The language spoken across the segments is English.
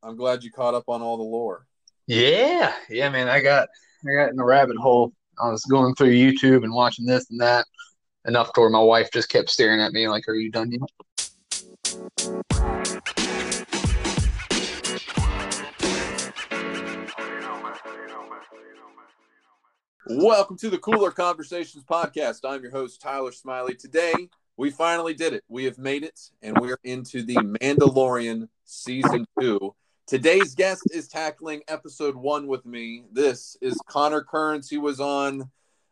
I'm glad you caught up on all the lore. Yeah, yeah, man. I got I got in the rabbit hole. I was going through YouTube and watching this and that. Enough to where my wife just kept staring at me like, "Are you done yet?" Welcome to the Cooler Conversations podcast. I'm your host, Tyler Smiley. Today, we finally did it. We have made it, and we're into the Mandalorian season two. Today's guest is tackling episode one with me. This is Connor Kearns. He was on,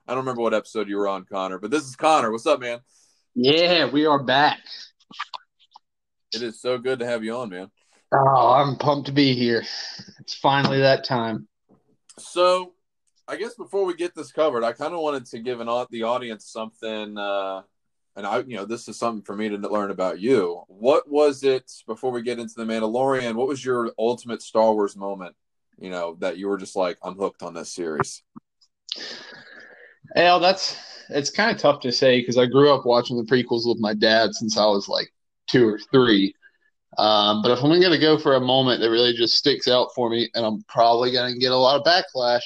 I don't remember what episode you were on, Connor, but this is Connor. What's up, man? Yeah, we are back. It is so good to have you on, man. Oh, I'm pumped to be here. It's finally that time. So, I guess before we get this covered, I kind of wanted to give an the audience something, uh, and I, you know, this is something for me to learn about you. What was it before we get into the Mandalorian? What was your ultimate Star Wars moment? You know, that you were just like, I'm hooked on this series. Well, that's it's kind of tough to say because I grew up watching the prequels with my dad since I was like two or three. Um, but if I'm going to go for a moment that really just sticks out for me, and I'm probably going to get a lot of backlash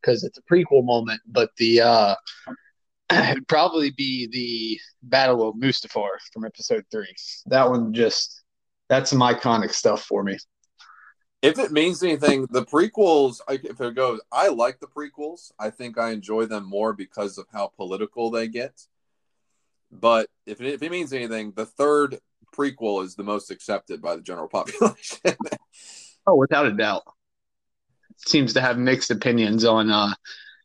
because it's a prequel moment, but the uh, it'd probably be the Battle of Mustafar from Episode Three. That one just that's some iconic stuff for me. If it means anything, the prequels, if it goes, I like the prequels. I think I enjoy them more because of how political they get. But if it, if it means anything, the third prequel is the most accepted by the general population. Oh, without a doubt. Seems to have mixed opinions on. Uh,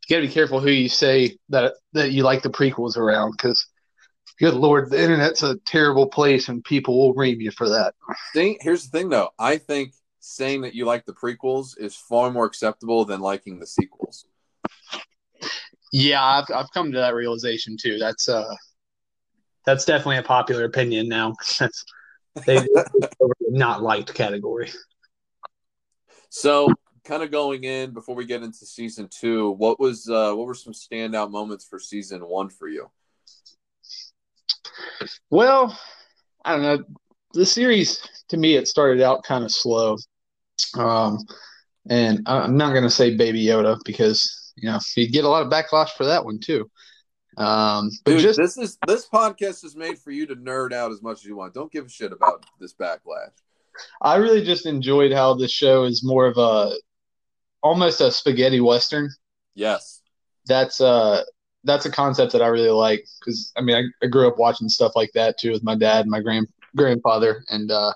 you got to be careful who you say that that you like the prequels around, because good lord, the internet's a terrible place, and people will ream you for that. thing, here's the thing, though. I think saying that you like the prequels is far more acceptable than liking the sequels. Yeah, I've I've come to that realization too. That's uh, that's definitely a popular opinion now. That's they over not liked category. So, kind of going in before we get into season two, what was uh, what were some standout moments for season one for you? Well, I don't know. The series to me it started out kind of slow, um, and I'm not going to say Baby Yoda because you know you get a lot of backlash for that one too. Um, but Dude, just this is this podcast is made for you to nerd out as much as you want. Don't give a shit about this backlash. I really just enjoyed how the show is more of a almost a spaghetti western. Yes. That's uh that's a concept that I really like because I mean I, I grew up watching stuff like that too with my dad and my grand grandfather and uh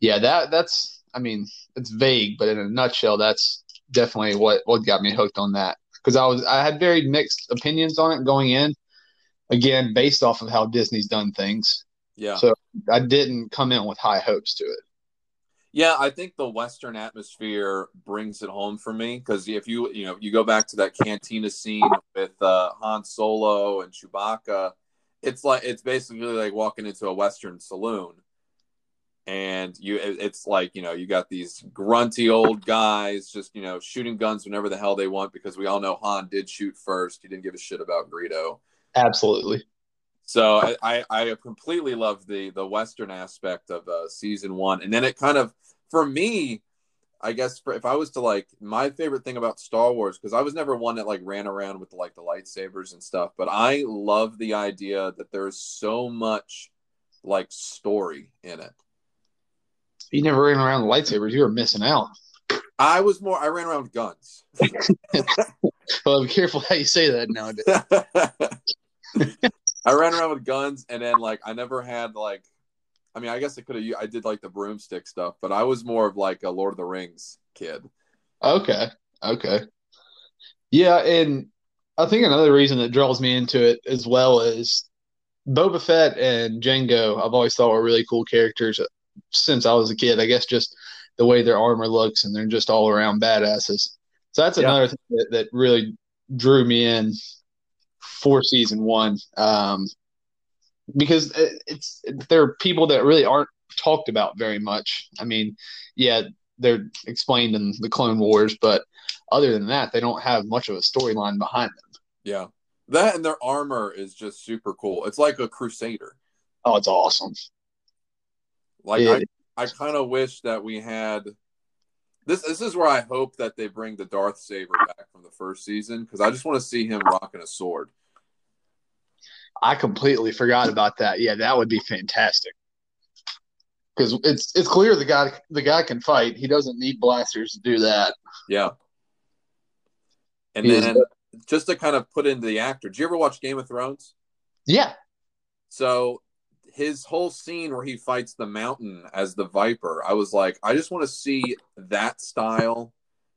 yeah that that's I mean it's vague but in a nutshell that's definitely what what got me hooked on that because I was I had very mixed opinions on it going in again based off of how Disney's done things Yeah. So- I didn't come in with high hopes to it Yeah, I think the Western atmosphere brings it home for me because if you you know you go back to that cantina scene with uh, Han Solo and Chewbacca, it's like it's basically like walking into a Western saloon, and you it's like you know you got these grunty old guys just you know shooting guns whenever the hell they want because we all know Han did shoot first. He didn't give a shit about Greedo. absolutely So I, I, I completely love the the Western aspect of uh, season one, and then it kind of for me, I guess for, if I was to like my favorite thing about Star Wars because I was never one that like ran around with like the lightsabers and stuff, but I love the idea that there's so much like story in it. you never ran around with lightsabers you were missing out I was more I ran around with guns. well be careful how you say that nowadays I ran around with guns, and then like I never had like, I mean, I guess I could have. I did like the broomstick stuff, but I was more of like a Lord of the Rings kid. Okay. Okay. Yeah, and I think another reason that draws me into it as well is Boba Fett and Jango. I've always thought were really cool characters since I was a kid. I guess just the way their armor looks, and they're just all around badasses. So that's Yeah. another thing that, that really drew me in for season one, um, because uh, it's there are people that really aren't talked about very much. I mean, yeah, they're explained in the Clone Wars, but other than that, they don't have much of a storyline behind them. Yeah, that and their armor is just super cool. It's like a crusader. Oh, it's awesome. Like Yeah. I, I kind of wish that we had This this is where I hope that they bring the Darksaber back from the first season because I just want to see him rocking a sword. I completely forgot about that. Yeah, that would be fantastic. Because it's it's clear the guy the guy can fight. He doesn't need blasters to do that. Yeah. And He then just to kind of put into the actor, did you ever watch Game of Thrones? Yeah, So his whole scene where he fights the mountain as the Viper, I was like, I just want to see that style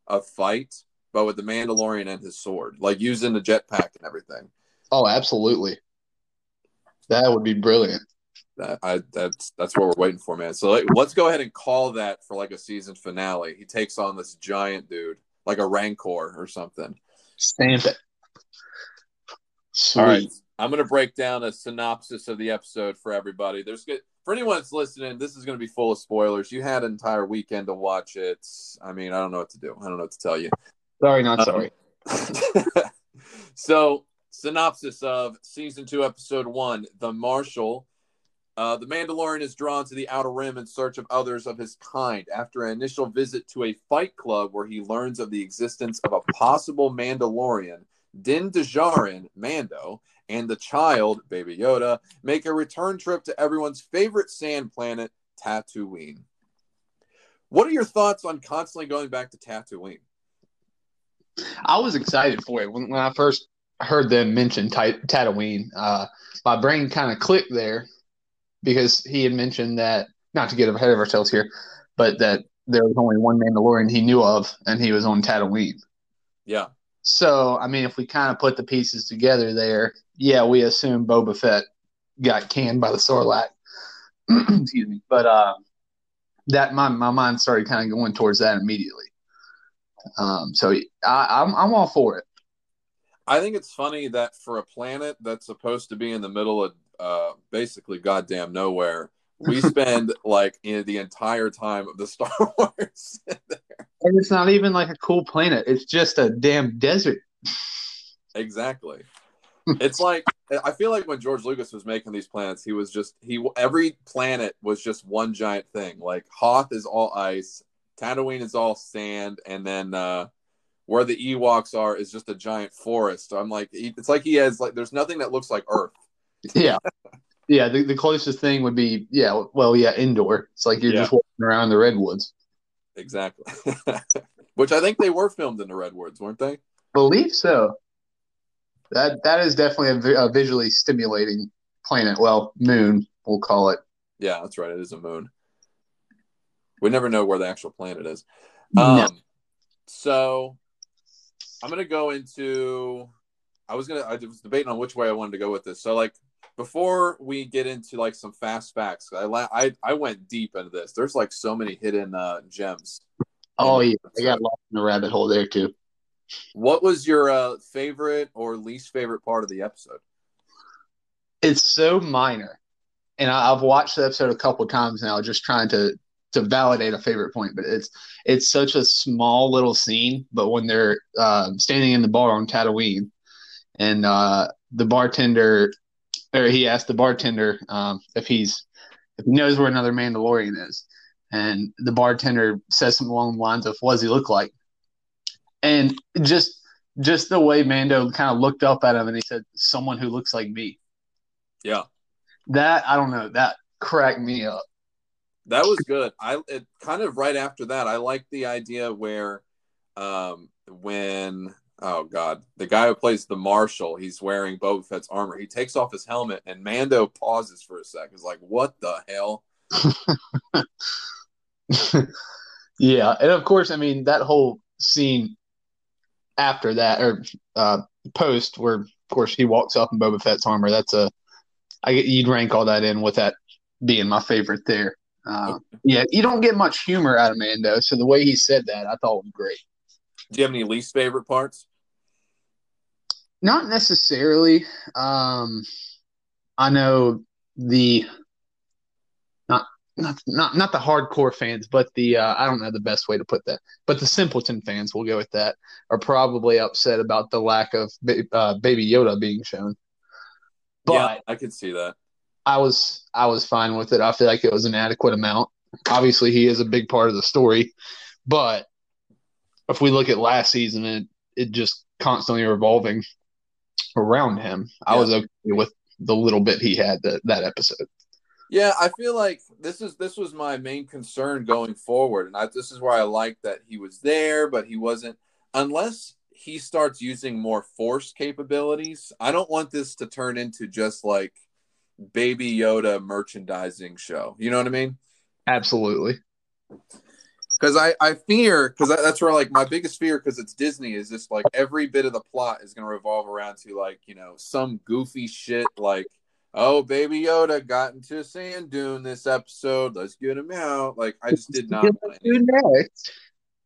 of fight, but with the Mandalorian and his sword, like using the jetpack and everything. Oh, absolutely. That would be brilliant. That I that's that's what we're waiting for, man. So like, let's go ahead and call that for like a season finale. He takes on this giant dude, like a Rancor or something. Stamp it. Sweet. All right, I'm gonna break down a synopsis of the episode for everybody. There's good for anyone that's listening. This is gonna be full of spoilers. You had an entire weekend to watch it. I mean, I don't know what to do. I don't know what to tell you. Sorry, not Um, sorry. so, synopsis of season two, episode one: The Marshal. Uh, the Mandalorian is drawn to the Outer Rim in search of others of his kind. After an initial visit to a fight club where he learns of the existence of a possible Mandalorian, Din Djarin, Mando, and the child, Baby Yoda, make a return trip to everyone's favorite sand planet, Tatooine. What are your thoughts on constantly going back to Tatooine? I was excited for it when, when I first heard them mention Tat- Tatooine. Uh, my brain kind of clicked there because he had mentioned that not to get ahead of ourselves here, but that there was only one Mandalorian he knew of, and he was on Tatooine. Yeah. So, I mean, if we kind of put the pieces together there, yeah, we assume Boba Fett got canned by the Sarlacc. Excuse me, but uh, that my my mind started kind of going towards that immediately. Um, so I, I'm I'm all for it. I think it's funny that for a planet that's supposed to be in the middle of uh, basically goddamn nowhere, we spend like in the entire time of the Star Wars. And it's not even like a cool planet; it's just a damn desert. exactly. It's like I feel like when George Lucas was making these planets, he was just he every planet was just one giant thing. Like Hoth is all ice, Tatooine is all sand, and then uh, where the Ewoks are is just a giant forest. I'm like, it's like he has like there's nothing that looks like Earth. Yeah, yeah. The, the closest thing would be yeah, well, yeah, Endor. It's like you're Yeah. just walking around the redwoods. Exactly. Which I think they were filmed in the Redwoods, weren't they? Believe so. That that is definitely a, a visually stimulating planet. Well, moon, we'll call it. Yeah, that's right. It is a moon. We never know where the actual planet is. No. Um, so I'm gonna go into. I was gonna. I was debating on which way I wanted to go with this. So like before we get into like some fast facts, I la- I I went deep into this. There's like so many hidden uh, gems. Oh yeah, I got lost in the rabbit hole there too. What was your uh, favorite or least favorite part of the episode? It's so minor, and I, I've watched the episode a couple times now, just trying to to validate a favorite point. But it's it's such a small little scene. But when they're uh, standing in the bar on Tatooine, and uh, the bartender, or he asked the bartender um, if he's if he knows where another Mandalorian is, and the bartender says something along the lines of, "What does he look like?" And just just the way Mando kind of looked up at him and he said, "Someone who looks like me." Yeah, That I don't know. That cracked me up. That was good. I it kind of right after that. I like the idea where, um, when oh god, the guy who plays the marshal, he's wearing Boba Fett's armor. He takes off his helmet, and Mando pauses for a second. He's like, "What the hell?" yeah, and of course, I mean that whole scene after that or uh, post where, of course, he walks up in Boba Fett's armor. That's a I you'd rank all that in with that being my favorite there. Uh, yeah, you don't get much humor out of Mando, so the way he said that I thought was great. Do you have any least favorite parts? Not necessarily. Um, I know the not not not not the hardcore fans, but the uh, I don't know the best way to put that. But the simpleton fans, we'll go with that, are probably upset about the lack of uh, Baby Yoda being shown. But yeah, I could see that. I was I was fine with it. I feel like it was an adequate amount. Obviously, he is a big part of the story, but if we look at last season, it it just constantly revolving around him. I was okay with the little bit he had that that episode. Yeah, I feel like this is this was my main concern going forward, and I, this is where I like that he was there, but he wasn't. Unless he starts using more force capabilities, I don't want this to turn into just like Baby Yoda merchandising show. You know what I mean? Absolutely. Because I I fear because that's where like my biggest fear because it's Disney is just like every bit of the plot is going to revolve around to like you know some goofy shit like oh baby Yoda got into a sand dune this episode let's get him out like I just did not next?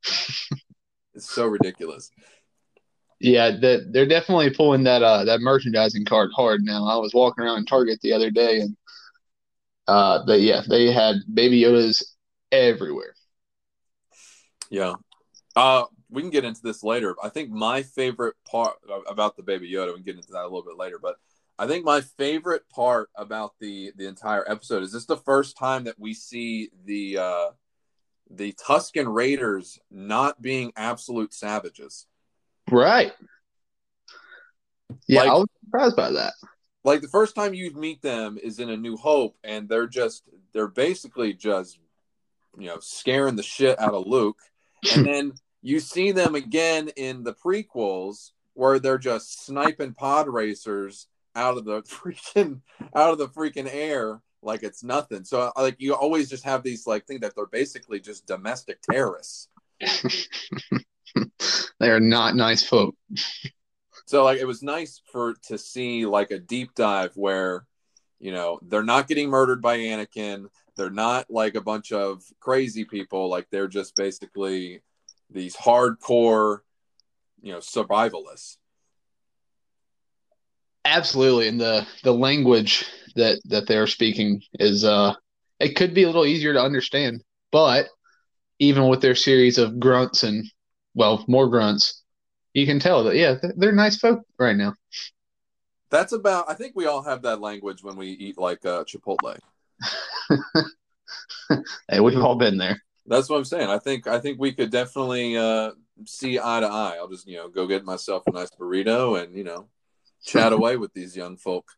it's so ridiculous Yeah, they're definitely pulling that uh that merchandising card hard now. I was walking around in Target the other day and uh they yeah, they had baby Yodas everywhere. yeah uh we can get into this later I think my favorite part about the baby Yoda we can get into that a little bit later but I think my favorite part about the the entire episode is this the first time that we see the uh the Tusken Raiders not being absolute savages. Right. Yeah, Like- I was surprised by that. Like the first time you meet them is in A New Hope, and they're just they're basically just you know scaring the shit out of Luke, and then you see them again in the prequels where they're just sniping pod racers out of the freaking out of the freaking air like it's nothing. So like you always just have these like think that they're basically just domestic terrorists. they are not nice folk. So like it was nice for to see like a deep dive where you know they're not getting murdered by Anakin. They're not like a bunch of crazy people. Like they're just basically these hardcore, you know, survivalists. Absolutely, and the the language that that they're speaking is uh it could be a little easier to understand, but even with their series of grunts and well, more grunts, you can tell that yeah, they're, they're nice folk right now. That's about. I think we all have that language when we eat like uh, Chipotle. Hey, we've all been there. That's what I'm saying. I think I think we could definitely uh, see eye to eye. I'll just you know go get myself a nice burrito and you know chat away with these young folk.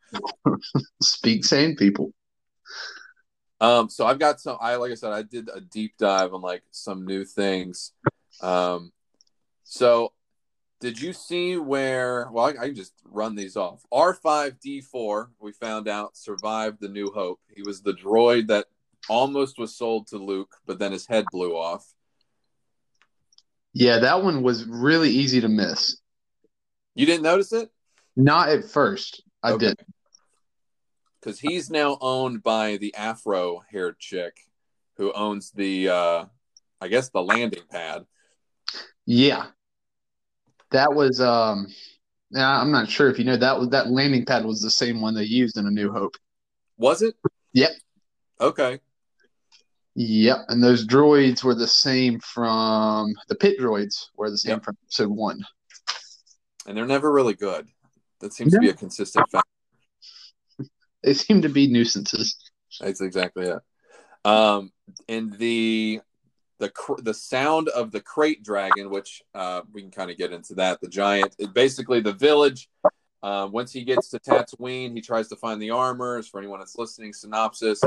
Speak sane people. Um, so I've got some. I like I said, I did a deep dive on like some new things. Um, so did you see where? Well, I, I can just run these off. R five D four. We found out survived the New Hope. He was the droid that almost was sold to Luke, but then his head blew off. Yeah, that one was really easy to miss. You didn't notice it? Not at first. I Okay. did. because he's now owned by the afro haired chick who owns the uh i guess the landing pad Yeah. That was um now I'm not sure if you know that was that landing pad was the same one they used in A New Hope. was it Yep. okay Yep, and those droids were the same from the pit droids were the same Yep. from episode one. and they're never really good that seems to be a consistent fact They seem to be nuisances. that's exactly it um and the the cr- the sound of the krayt dragon which uh we can kind of get into that the giant it basically the village uh, once he gets to Tatooine, he tries to find the armors. For anyone that's listening, synopsis: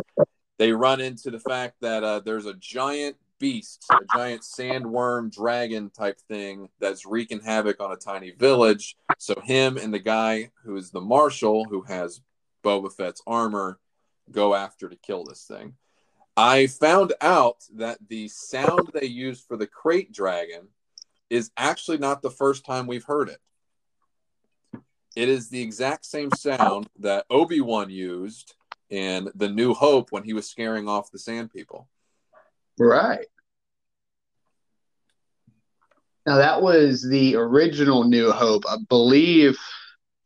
they run into the fact that uh, there's a giant beast, a giant sandworm dragon type thing that's wreaking havoc on a tiny village. So him and the guy who is the marshal, who has Boba Fett's armor, go after to kill this thing. I found out that the sound they used for the krayt dragon is actually not the first time we've heard it. It is the exact same sound that Obi Wan used in The New Hope when he was scaring off the Sand People. Right. Now that was the original New Hope, I believe.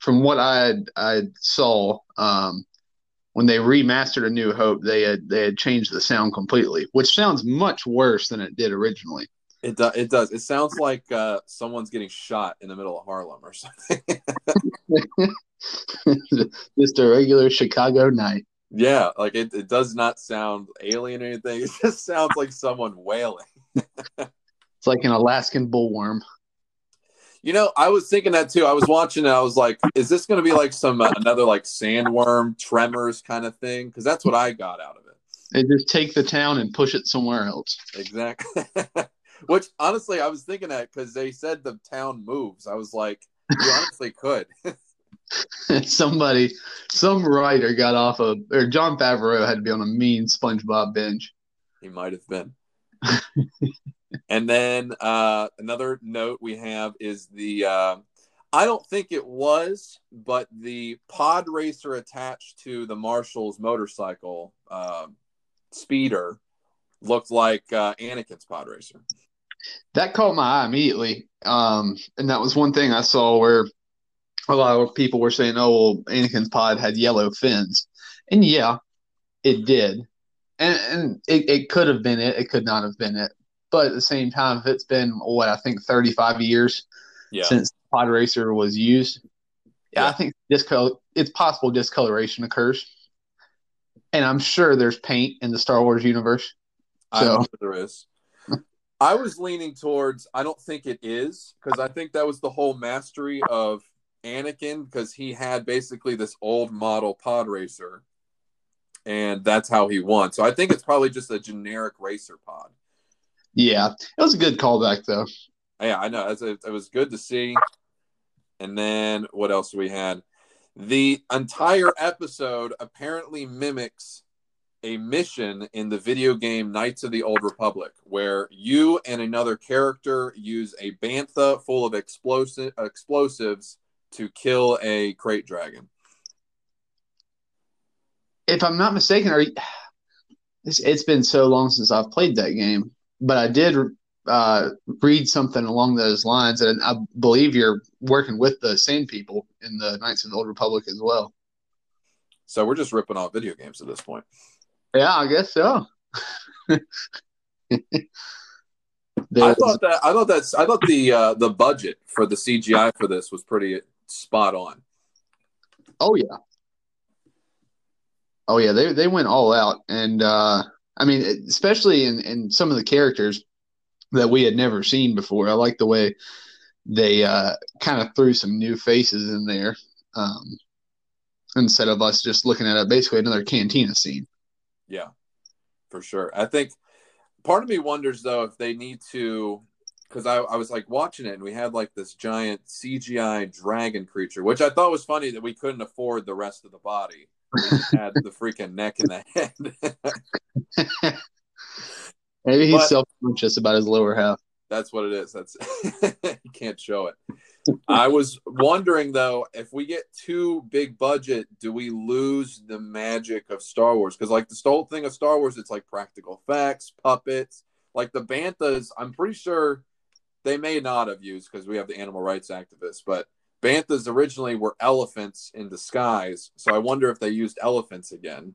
From what I I saw, um, when they remastered A New Hope, they had they had changed the sound completely, which sounds much worse than it did originally. It does. It does. It sounds like uh, someone's getting shot in the middle of Harlem or something. Just a regular Chicago night. yeah, like it, it does not sound alien or anything. It just sounds like someone wailing. It's like an Alaskan bullworm. You know, I was thinking that too. I was watching it. I was like, is this going to be like some uh, another like sandworm tremors kind of thing? Because that's what I got out of it. They just take the town and push it somewhere else. Exactly. Which honestly, I was thinking that because they said the town moves. I was like, you honestly could. Somebody, some writer got off of, or Jon Favreau had to be on a mean SpongeBob binge. He might have been. And then uh, another note we have is the uh, I don't think it was, but the pod racer attached to the Marshall's motorcycle uh, speeder looked like uh, Anakin's pod racer. That caught my eye immediately, um, and that was one thing I saw where a lot of people were saying, "Oh, well, Anakin's pod had yellow fins," and yeah, it did, and and it, it could have been it. It could not have been it. But at the same time, if it's been what I think 35 years yeah. since Pod Racer was used, yeah. I think discolor it's possible discoloration occurs. And I'm sure there's paint in the Star Wars universe. So. There is. I was leaning towards I don't think it is because I think that was the whole mastery of Anakin because he had basically this old model pod racer and that's how he won. So I think it's probably just a generic racer pod. Yeah, it was a good callback though. Yeah, I know. It was good to see. And then what else we had? The entire episode apparently mimics a mission in the video game Knights of the Old Republic, where you and another character use a bantha full of explosive explosives to kill a krayt dragon. If I'm not mistaken, are you, it's, it's been so long since I've played that game but I did uh, read something along those lines, and I believe you're working with the same people in the Knights of the Old Republic as well. So we're just ripping off video games at this point. Yeah, I guess so. I thought that I thought that's I thought the uh, the budget for the CGI for this was pretty spot on. Oh yeah, oh yeah, they they went all out, and uh, I mean, especially in, in some of the characters that we had never seen before. I like the way they uh, kind of threw some new faces in there um, instead of us just looking at it basically another cantina scene. Yeah, for sure. I think part of me wonders though if they need to because I, I was like watching it and we had like this giant CGI dragon creature, which I thought was funny that we couldn't afford the rest of the body had the freaking neck in the head. Maybe he's self conscious about his lower half. That's what it is. That's you can't show it. I was wondering though, if we get too big budget, do we lose the magic of Star Wars? Because like the whole thing of Star Wars, it's like practical effects, puppets. Like the banthas, I'm pretty sure they may not have used because we have the animal rights activists, but Banthas originally were elephants in disguise, so I wonder if they used elephants again.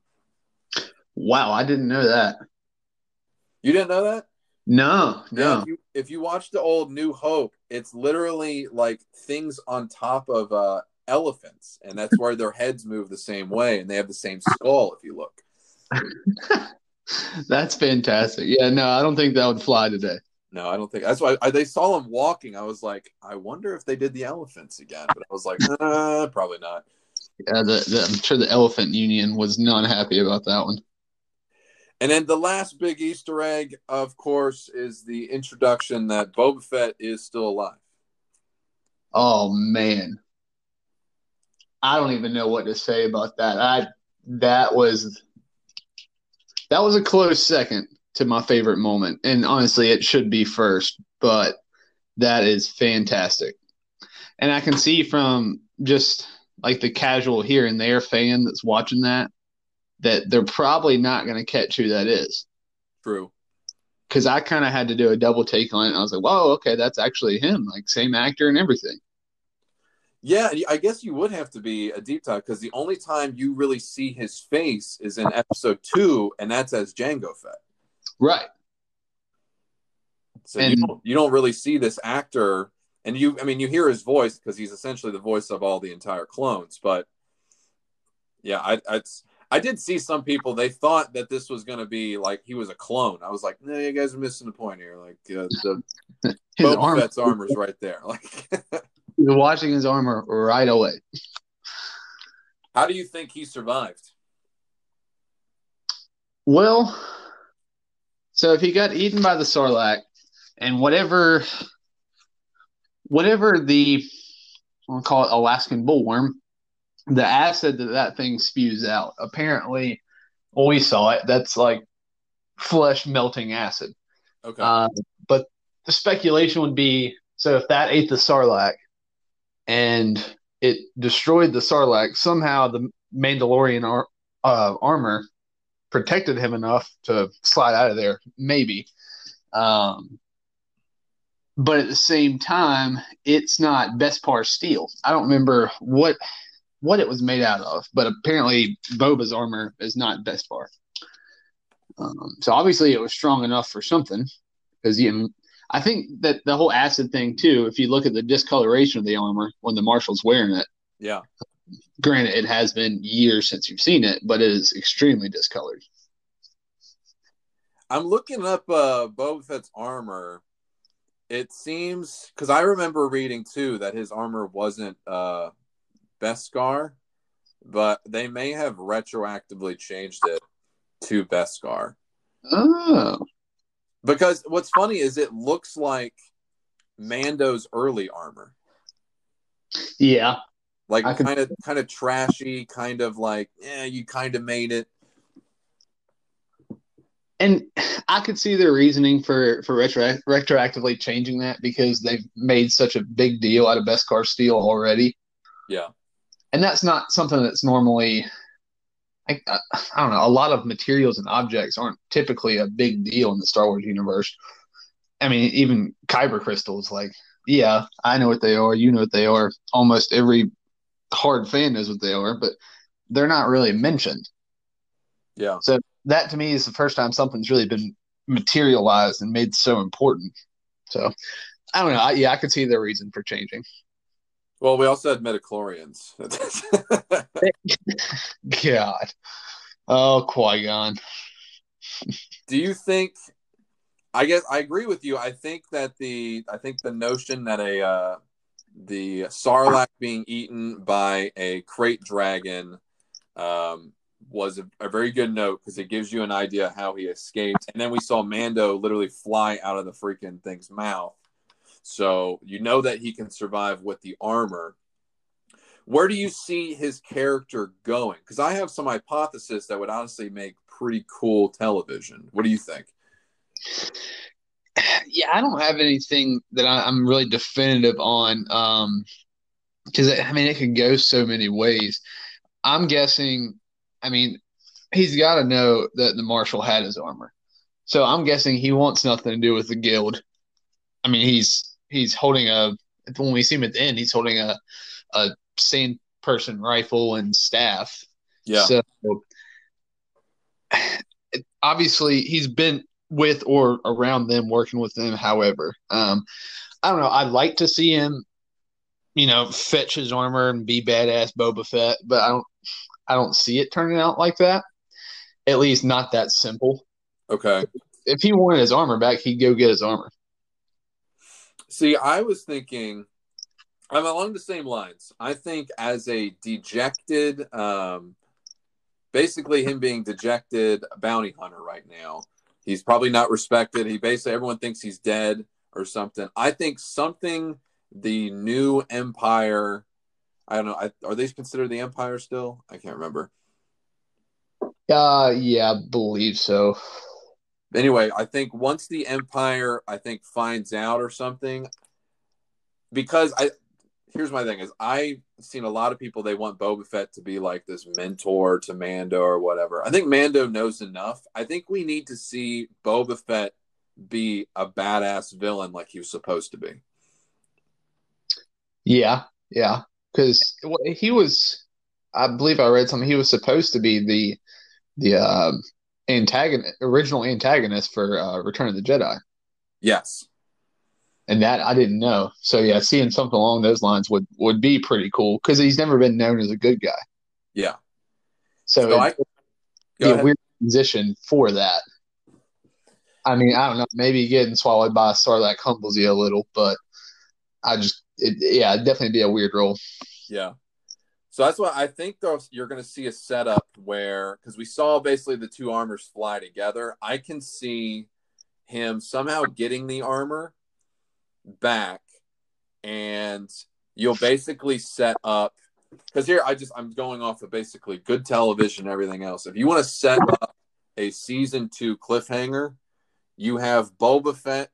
Wow, I didn't know that. You didn't know that? No, no. Yeah, if, you, if you watch the old New Hope, it's literally like things on top of uh, elephants, and that's where their heads move the same way, and they have the same skull. If you look, that's fantastic. Yeah, no, I don't think that would fly today. No, I don't think that's why I, they saw him walking. I was like, I wonder if they did the elephants again, but I was like, uh, probably not. Yeah, the, the, I'm sure the Elephant Union was not happy about that one. And then the last big Easter egg, of course, is the introduction that Boba Fett is still alive. Oh man, I don't even know what to say about that. I that was that was a close second to my favorite moment. And honestly, it should be first, but that is fantastic. And I can see from just like the casual here and there fan that's watching that that they're probably not going to catch who that is. True. Because I kind of had to do a double take on it. And I was like, whoa, okay, that's actually him. Like, same actor and everything. Yeah, I guess you would have to be a deep dive because the only time you really see his face is in episode two, and that's as Jango Fett. Right. So and, you don't you don't really see this actor, and you I mean you hear his voice because he's essentially the voice of all the entire clones. But yeah, I I, I did see some people they thought that this was going to be like he was a clone. I was like, no, you guys are missing the point here. Like uh, the His Boba arm, Fett's armor's right there. Like, you're watching his armor right away. how do you think he survived? Well, so if he got eaten by the Sarlacc, and whatever, whatever the, I'll call it Alaskan bullworm, the acid that that thing spews out. Apparently, well, we saw it. That's like flesh melting acid. Okay, Uh, but the speculation would be so if that ate the Sarlacc and it destroyed the Sarlacc, somehow the Mandalorian ar- uh, armor protected him enough to slide out of there, maybe. Um, but at the same time, it's not Beskar steel. I don't remember what what it was made out of, but apparently Boba's armor is not Beskar. Um, so obviously it was strong enough for something because you I think that the whole acid thing too. If you look at the discoloration of the armor when the marshal's wearing it, yeah. Granted it has been years since you've seen it, but it is extremely discolored. I'm looking up uh, Boba Fett's armor. It seems because I remember reading too that his armor wasn't uh, Beskar, but they may have retroactively changed it to Beskar. Oh, Because what's funny is it looks like Mando's early armor, yeah, like kind of kind of trashy, kind of like yeah, you kind of made it. and I could see their reasoning for for retro- retroactively changing that because they've made such a big deal out of Beskar steel already. Yeah, and that's not something that's normally I, I, I don't know a lot of materials and objects aren't typically a big deal in the star wars universe i mean even kyber crystals like yeah i know what they are you know what they are almost every hard fan knows what they are but they're not really mentioned yeah. So that to me is the first time something's really been materialized and made so important so i don't know I, yeah i could see their reason for changing Well, we also had midi-chlorians. god oh qui-gon Do you think? I guess I agree with you. I think that the I think the notion that a uh, the sarlacc being eaten by a krayt dragon um, was a, a very good note because it gives you an idea how he escaped. And then we saw Mando literally fly out of the freaking thing's mouth, so you know that he can survive with the armor. Where do you see his character going? Because I have some hypothesis that would honestly make pretty cool television. What do you think? Yeah, I don't have anything that I, I'm really definitive on. Um, because I mean, it could go so many ways. I'm guessing. I mean, he's got to know that the marshal had his armor, so I'm guessing he wants nothing to do with the guild. I mean, he's he's holding a. When we see him at the end, he's holding a a sand person rifle and staff. Yeah. So obviously he's been with or around them, working with them. However, um, I don't know. I'd like to see him, you know, fetch his armor and be badass Boba Fett, but I don't. I don't see it turning out like that. At least not that simple. Okay. If he wanted his armor back, he'd go get his armor. See, I was thinking I'm along the same lines. I think as a dejected um basically him being dejected bounty hunter right now. He's probably not respected. He basically everyone thinks he's dead or something. I think something the new empire I don't know. I, are they considered the empire still? I can't remember. Uh, yeah, I believe so. anyway, I think once the Empire, I think finds out or something, because I here's my thing is I've seen a lot of people they want Boba Fett to be like this mentor to Mando or whatever. I think Mando knows enough. I think we need to see Boba Fett be a badass villain like he was supposed to be. Yeah, yeah, because he was. I believe I read something. He was supposed to be the the uh, antagonist, original antagonist for uh, Return of the Jedi, Yes. And that I didn't know. So yeah, seeing something along those lines would would be pretty cool because he's never been known as a good guy. Yeah. So, So I be a weird transition for that. I mean, I don't know. Maybe getting swallowed by a Sarlacc humbles you a little, but I just, it, yeah, it'd definitely be a weird role. Yeah. So that's why I think though you're going to see a setup where because we saw basically the two armors fly together. I can see him somehow getting the armor back, and you'll basically set up because here I just I'm going off of basically good television and everything else. If you want to set up a season two cliffhanger, you have Boba Fett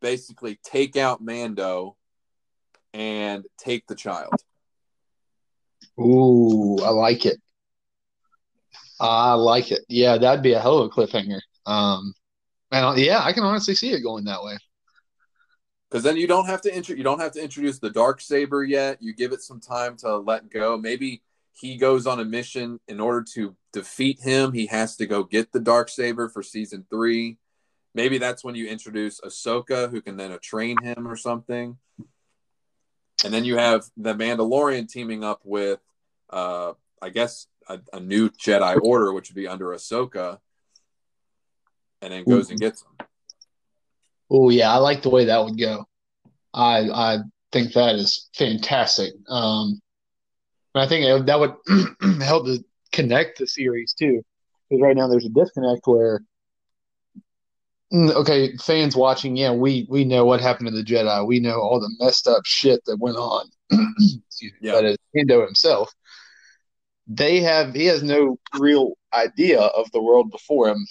basically take out Mando and take the child. Ooh, I like it. I like it. Yeah, that'd be a hell of a cliffhanger. Um, and yeah, I can honestly see it going that way. Because then you don't have to intro- you don't have to introduce the dark saber yet. You give it some time to let go. Maybe he goes on a mission in order to defeat him. He has to go get the dark saber for season three. Maybe that's when you introduce Ahsoka, who can then train him or something. And then you have the Mandalorian teaming up with, uh, I guess, a, a, new Jedi Order, which would be under Ahsoka, and then goes and gets them. Oh yeah, I like the way that would go. I I think that is fantastic. Um, I think that would help to connect the series too, because right now there's a disconnect where Mm, okay, fans watching, yeah, we we know what happened to the Jedi. We know all the messed up shit that went on. Excuse me, yeah. but as Mando himself, they have he has no real idea of the world before him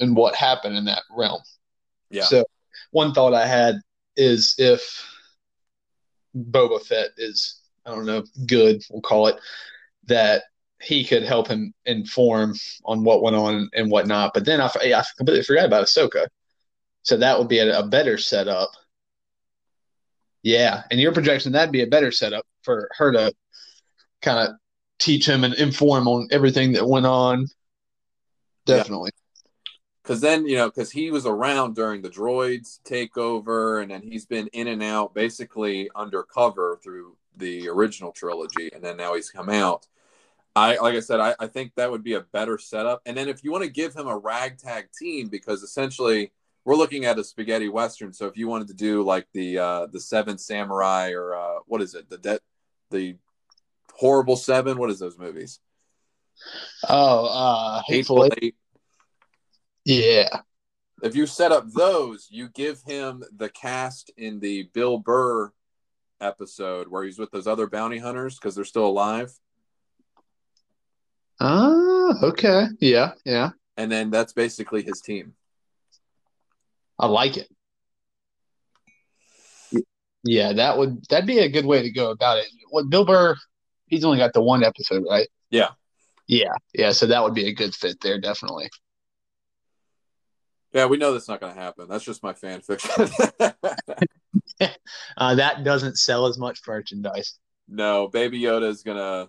and what happened in that realm. Yeah. So one thought I had is if Boba Fett is I don't know good, we'll call it that he could help him inform on what went on and whatnot. But then I, I completely forgot about Ahsoka. So that would be a, a better setup. Yeah. And your projection, that'd be a better setup for her to kind of teach him and inform on everything that went on. Definitely. Because then, you know, because he was around during the droids takeover, and then he's been in and out basically undercover through the original trilogy, and then now he's come out. I like I said, I, I think that would be a better setup. And then if you want to give him a ragtag team, because essentially we're looking at a spaghetti western. So if you wanted to do like the uh the Seven Samurai or uh what is it, the debt the horrible seven, what is those movies? Oh, uh Hateful Eight. Yeah. If you set up those, you give him the cast in the Bill Burr episode where he's with those other bounty hunters because they're still alive. Ah, okay. Yeah, yeah. And then that's basically his team. I like it. Yeah, that would that'd be a good way to go about it. What Bill Burr, he's only got the one episode, right? Yeah. Yeah, yeah. So that would be a good fit there, definitely. Yeah, we know that's not going to happen. That's just my fan fiction. uh, that doesn't sell as much merchandise. No, Baby Yoda is gonna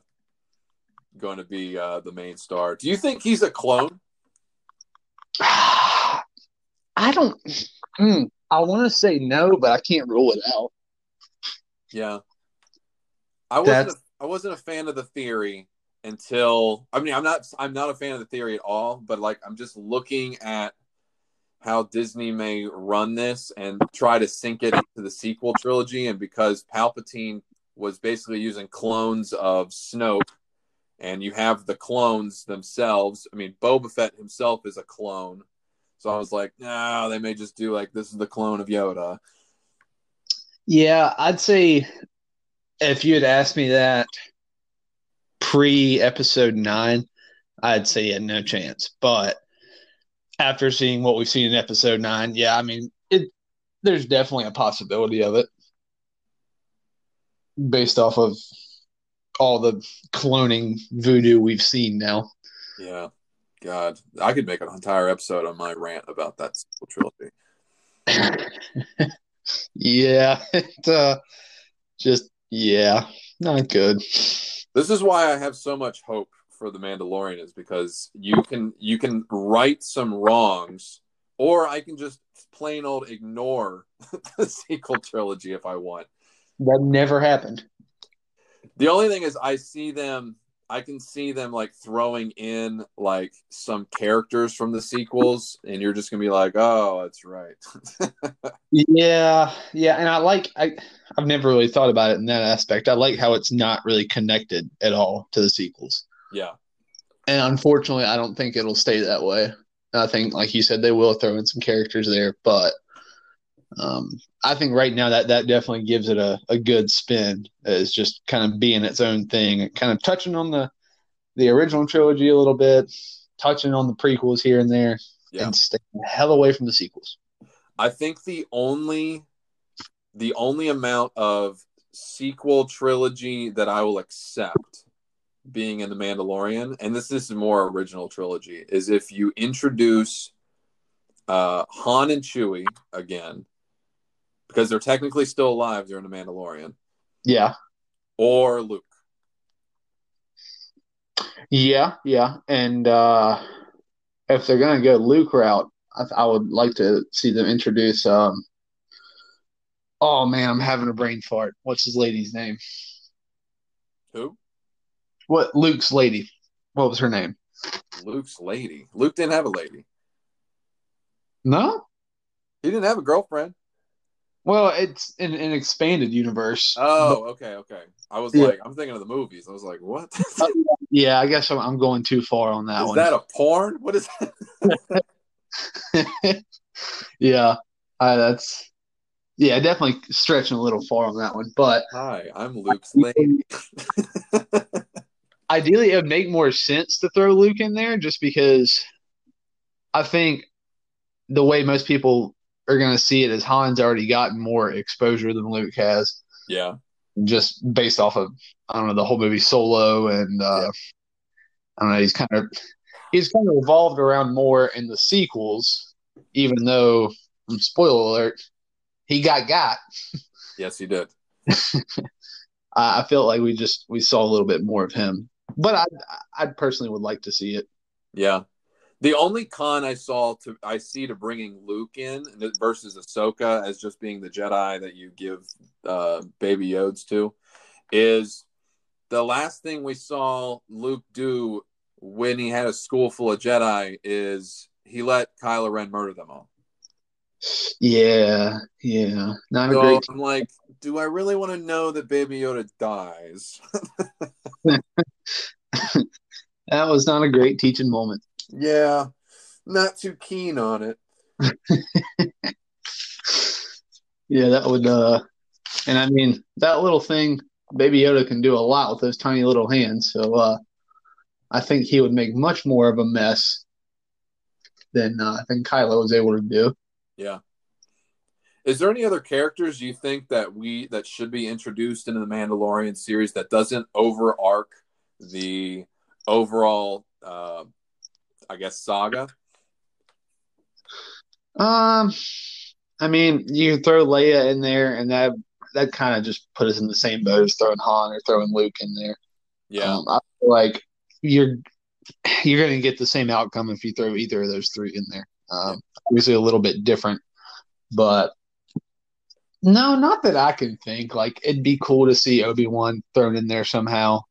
going to be uh, the main star. Do you think he's a clone? I don't. Hmm, I want to say no, but I can't rule it out. Yeah, I wasn't. A, I wasn't a fan of the theory until. I mean, I'm not. I'm not a fan of the theory at all. But like, I'm just looking at how Disney may run this and try to sync it into the sequel trilogy. And because Palpatine was basically using clones of Snoke and you have the clones themselves. I mean, Boba Fett himself is a clone. So I was like, no, they may just do like this is the clone of Yoda. Yeah, I'd say if you had asked me that pre episode nine, I'd say you had no chance. But after seeing what we've seen in episode nine, yeah, I mean, it there's definitely a possibility of it based off of all the cloning voodoo we've seen now. Yeah. God, I could make an entire episode on my rant about that trilogy. yeah, it, uh, just yeah, not good. This is why I have so much hope for the Mandalorian is because you can you can right some wrongs, or I can just plain old ignore the sequel trilogy if I want. That never happened. The only thing is, I see them I can see them like throwing in like some characters from the sequels, and you're just gonna be like, "Oh, that's right." yeah, yeah, and I like I I've never really thought about it in that aspect. I like how it's not really connected at all to the sequels. Yeah, and unfortunately, I don't think it'll stay that way. I think, like you said, they will throw in some characters there, but um, I think right now that that definitely gives it a, a good spin as just kind of being its own thing, kind of touching on the the original trilogy a little bit, touching on the prequels here and there, yeah. and staying the hell away from the sequels. I think the only the only amount of sequel trilogy that I will accept being in the Mandalorian, and this, this is more original trilogy, is if you introduce uh, Han and Chewie again, because they're technically still alive during the Mandalorian. Yeah. Or Luke. Yeah, yeah, and uh, if they're gonna go Luke route, I, I would like to see them introduce. Um, oh man, I'm having a brain fart. What's his lady's name? Who? What Luke's lady? What was her name? Luke's lady. Luke didn't have a lady. No, he didn't have a girlfriend. Well, it's in an expanded universe. Oh, okay, okay. I was yeah. like, I'm thinking of the movies. I was like, what? uh, yeah, I guess I'm, I'm, going too far on that is one. Is that a porn? What is that? yeah, uh, that's yeah, definitely stretching a little far on that one. But hi, I'm Luke's lady. ideally, it would make more sense to throw Luke in there, just because I think the way most people are going to see it is Han's already gotten more exposure than Luke has. Yeah. Just based off of I don't know the whole movie Solo and uh, yeah. I don't know he's kind of he's kind of evolved around more in the sequels, even though spoiler alert, he got got. Yes, he did. I felt like we just we saw a little bit more of him, but I I personally would like to see it. Yeah, the only con I saw to I see to bringing Luke in versus Ahsoka as just being the Jedi that you give uh, Baby Yodes to is the last thing we saw Luke do when he had a school full of Jedi is he let Kylo Ren murder them all. Yeah, yeah. Not so great... I'm like, do I really want to know that Baby Yoda dies? that was not a great teaching moment. Yeah, not too keen on it. yeah, that would uh and I mean that little thing Baby Yoda can do a lot with those tiny little hands, so uh I think he would make much more of a mess than uh, I think Kylo was able to do. Yeah. Is there any other characters you think that we that should be introduced into the Mandalorian series that doesn't over arc the overall uh, I guess saga? Um, I mean, you throw Leia in there, and that that kind of just put us in the same boat as throwing Han or throwing Luke in there. Yeah, um, I feel like you're you're going to get the same outcome if you throw either of those three in there. Um. Obviously, a little bit different, but no, not that I can think. Like it'd be cool to see Obi Wan thrown in there somehow.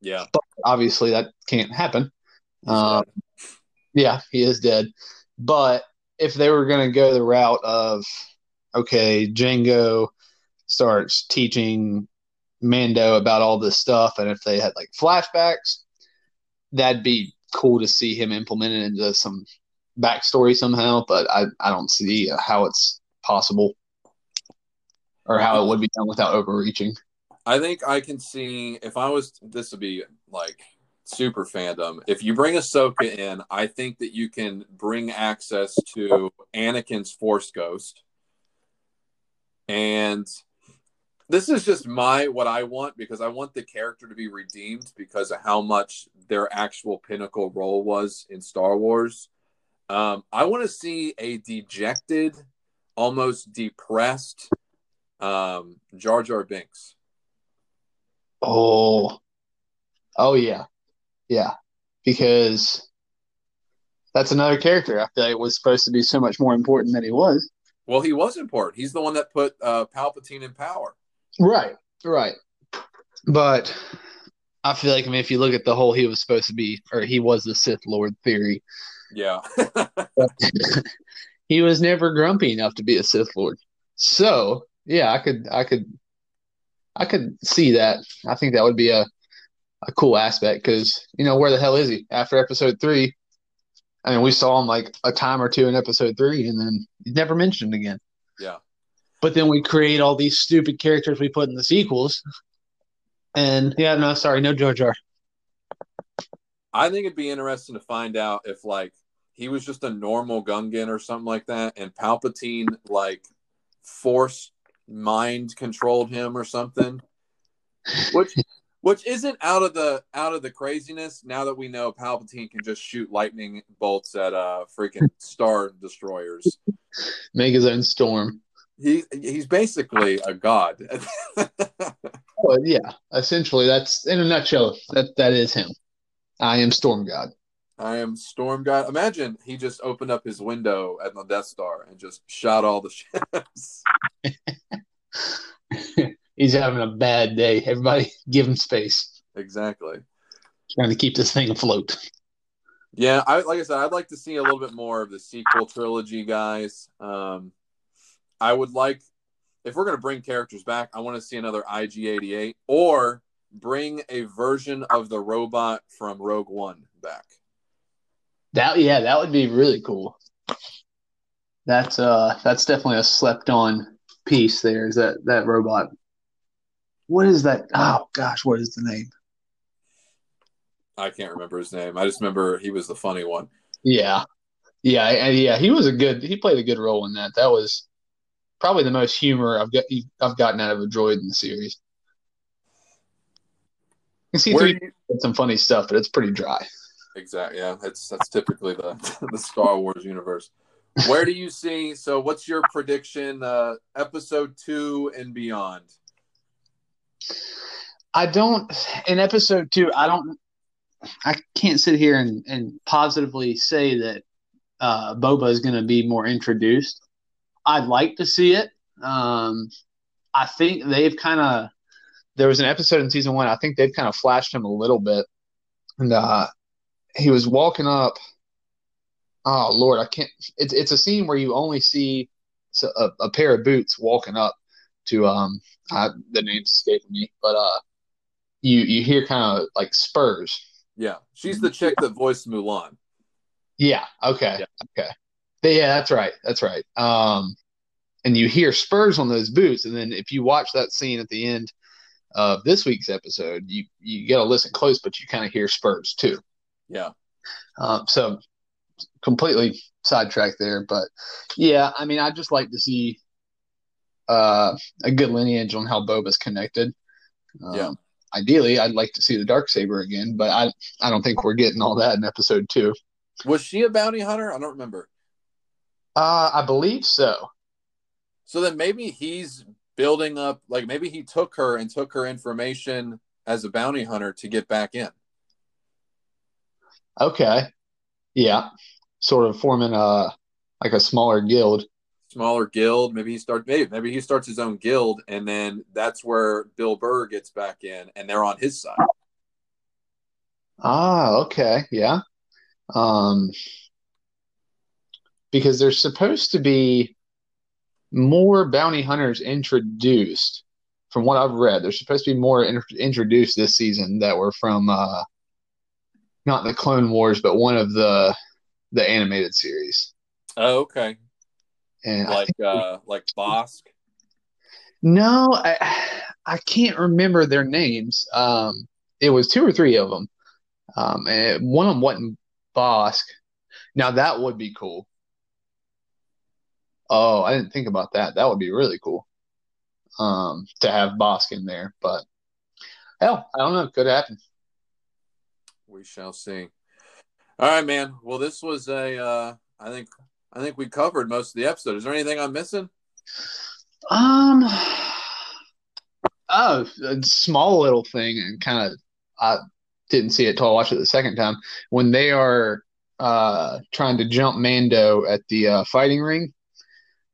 Yeah, but obviously that can't happen. Um, yeah, he is dead. But if they were going to go the route of, okay, Jango starts teaching Mando about all this stuff, and if they had like flashbacks, that'd be cool to see him implemented into some backstory somehow. But I, I don't see how it's possible or how it would be done without overreaching. I think I can see if I was this would be like super fandom. If you bring Ahsoka in, I think that you can bring access to Anakin's Force Ghost. And this is just my what I want because I want the character to be redeemed because of how much their actual pinnacle role was in Star Wars. Um, I want to see a dejected, almost depressed um, Jar Jar Binks. Oh, oh yeah, yeah, because that's another character. I feel like was supposed to be so much more important than he was. Well, he was important. He's the one that put uh, Palpatine in power. Right, right. But I feel like I mean, if you look at the whole, he was supposed to be, or he was the Sith Lord theory. Yeah. he was never grumpy enough to be a Sith Lord. So yeah, I could, I could, I could see that. I think that would be a a cool aspect because you know where the hell is he after episode three? I mean, we saw him like a time or two in episode three, and then he's never mentioned again. Yeah. But then we create all these stupid characters we put in the sequels, and yeah, no, sorry, no Jar Jar. I think it'd be interesting to find out if like he was just a normal Gungan or something like that, and Palpatine like force mind controlled him or something. Which which isn't out of the out of the craziness now that we know Palpatine can just shoot lightning bolts at uh freaking star destroyers. Make his own storm. He he's basically a god. well, yeah, essentially that's in a nutshell that that is him. I am Storm God. I am Storm God. Imagine he just opened up his window at the Death Star and just shot all the ships. he's having a bad day. Everybody give him space. Exactly. Trying to keep this thing afloat. Yeah, I like I said, I'd like to see a little bit more of the sequel trilogy, guys. Um, I would like if we're gonna bring characters back, I want to see another IG88 or bring a version of the robot from Rogue One back. That yeah, that would be really cool. That's uh that's definitely a slept on piece there is that that robot what is that? Oh gosh, what is the name? I can't remember his name. I just remember he was the funny one. Yeah, yeah, and yeah. He was a good. He played a good role in that. That was probably the most humor I've got. I've gotten out of a droid in the series. You see three you... some funny stuff, but it's pretty dry. Exactly. Yeah, that's that's typically the the Star Wars universe. Where do you see? So, what's your prediction? Uh, episode two and beyond. I don't in episode two. I don't. I can't sit here and, and positively say that uh, Boba is going to be more introduced. I'd like to see it. Um, I think they've kind of. There was an episode in season one. I think they've kind of flashed him a little bit, and uh, he was walking up. Oh Lord, I can't. It's it's a scene where you only see a, a pair of boots walking up to um I, the name's escaping me, but uh, you you hear kind of like spurs. Yeah, she's the chick that voiced Mulan. Yeah. Okay. Yeah. Okay. Yeah, that's right. That's right. Um, and you hear spurs on those boots, and then if you watch that scene at the end of this week's episode, you you got to listen close, but you kind of hear spurs too. Yeah. Um, so completely sidetracked there, but yeah, I mean, I just like to see uh, a good lineage on how Boba's connected. Um, yeah. Ideally, I'd like to see the Darksaber again, but I I don't think we're getting all that in episode two. Was she a bounty hunter? I don't remember. Uh, I believe so. So then maybe he's building up, like maybe he took her and took her information as a bounty hunter to get back in. Okay. Yeah. Sort of forming a like a smaller guild smaller guild. Maybe he starts maybe maybe he starts his own guild, and then that's where Bill Burr gets back in, and they're on his side. Ah, okay, yeah. Um, because there's supposed to be more bounty hunters introduced. From what I've read, there's supposed to be more in- introduced this season that were from uh, not the Clone Wars, but one of the the animated series. Oh, okay. And like uh like Bossk. No, I I can't remember their names. Um, it was two or three of them. Um, and one of them wasn't Bossk. Now that would be cool. Oh, I didn't think about that. That would be really cool. Um, to have Bossk in there, but hell, I don't know. Could happen. We shall see. All right, man. Well, this was a. Uh, I think I think we covered most of the episode. Is there anything I'm missing? Um, oh, a small little thing, and kind of I didn't see it till I watched it the second time. When they are uh trying to jump Mando at the uh, fighting ring,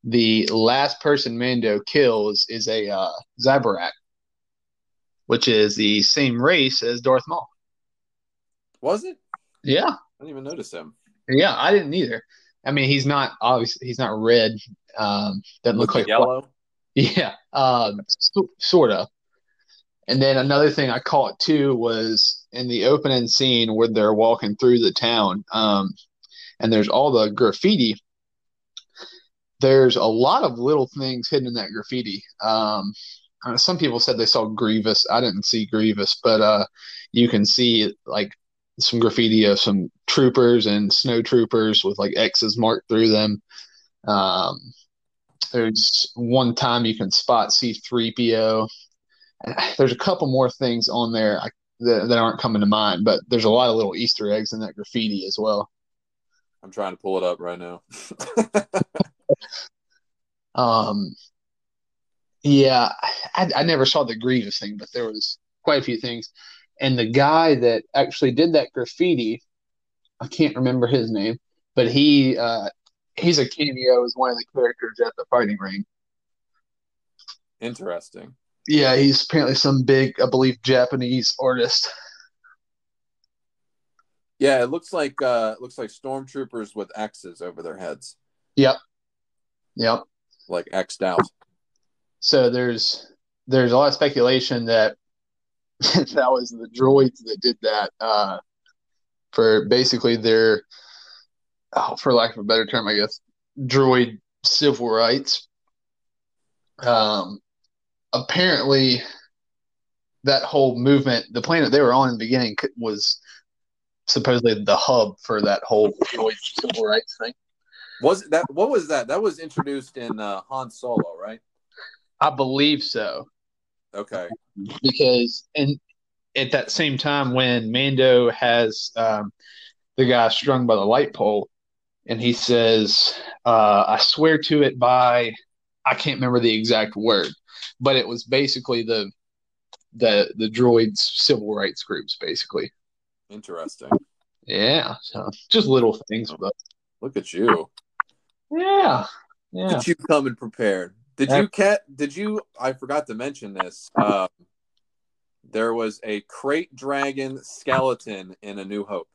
the last person Mando kills is a uh, Zabrak, which is the same race as Darth Maul. Was it? Yeah, I didn't even notice him. yeah, I didn't either. I mean, he's not obviously he's not red. Um, doesn't look like yellow. Yeah, um, so, sort of. And then another thing I caught too was in the opening scene where they're walking through the town, um, and there's all the graffiti. There's a lot of little things hidden in that graffiti. Um, some people said they saw Grievous. I didn't see Grievous, but uh, you can see like some graffiti of some troopers and snow troopers with like X's marked through them. Um, there's one time you can spot C3PO. There's a couple more things on there I, that, that aren't coming to mind, but there's a lot of little Easter eggs in that graffiti as well. I'm trying to pull it up right now. Um, yeah, I, I never saw the Grievous thing, but there was quite a few things. And the guy that actually did that graffiti, I can't remember his name, but he uh, he's a cameo as one of the characters at the fighting ring. Interesting. Yeah, he's apparently some big, I believe, Japanese artist. Yeah, it looks like uh looks like stormtroopers with X's over their heads, Yep. Yep. like X'd out. So there's there's a lot of speculation that that was the droids that did that uh, for basically their, oh, for lack of a better term, I guess, droid civil rights. Um, apparently, that whole movement, the planet they were on in the beginning, was supposedly the hub for that whole droid civil rights thing. Was that what was that? That was introduced in uh, Han Solo, right? I believe so. Okay. because and at that same time when Mando has um, the guy strung by the light pole, and he says, uh, "I swear to it by," I can't remember the exact word, but it was basically the the the droids civil rights groups, basically. Interesting. Yeah, so just little things, but Look at you. yeah, yeah. Did you come in prepared? Did you cat? Did you? I forgot to mention this. Um, there was a krayt dragon skeleton in A New Hope.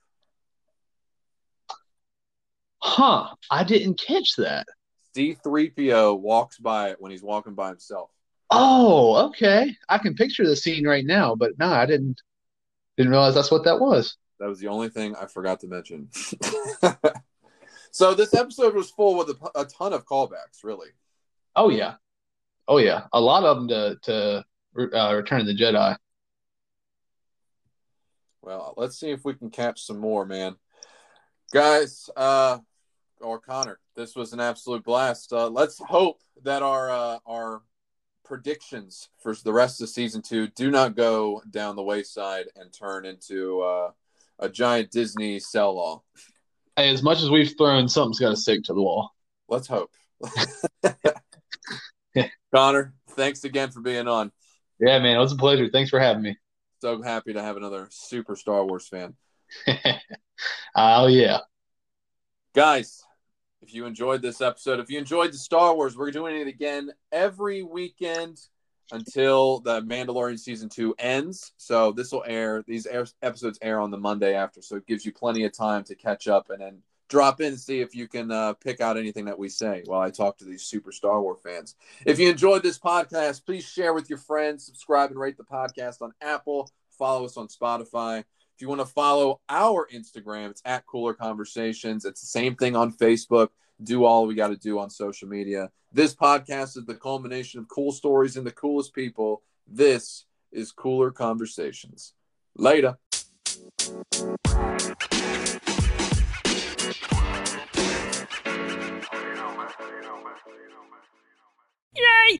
Huh? I didn't catch that. C3PO walks by it when he's walking by himself. Oh, okay. I can picture the scene right now, but no, I didn't didn't realize that's what that was. That was the only thing I forgot to mention. so this episode was full with a, a ton of callbacks, really. Oh yeah, oh yeah. A lot of them to to uh, Return of the Jedi. Well, let's see if we can catch some more, man. Guys, uh, or Connor, this was an absolute blast. Uh, let's hope that our uh, our predictions for the rest of season two do not go down the wayside and turn into uh, a giant Disney sell all. Hey, as much as we've thrown, something's got to stick to the wall. Let's hope. Connor, thanks again for being on. Yeah, man, it was a pleasure. Thanks for having me. So happy to have another super Star Wars fan. oh yeah. Guys, if you enjoyed this episode, if you enjoyed the Star Wars, we're doing it again every weekend until the Mandalorian season two ends. So this will air; these air, episodes air on the Monday after, so it gives you plenty of time to catch up and then drop in and see if you can uh, pick out anything that we say while I talk to these super Star Wars fans. If you enjoyed this podcast, please share with your friends, subscribe and rate the podcast on Apple, follow us on Spotify. If you want to follow our Instagram, it's at Cooler Conversations. It's the same thing on Facebook. Do all we got to do on social media. This podcast is the culmination of cool stories and the coolest people. This is Cooler Conversations. Later. Yay!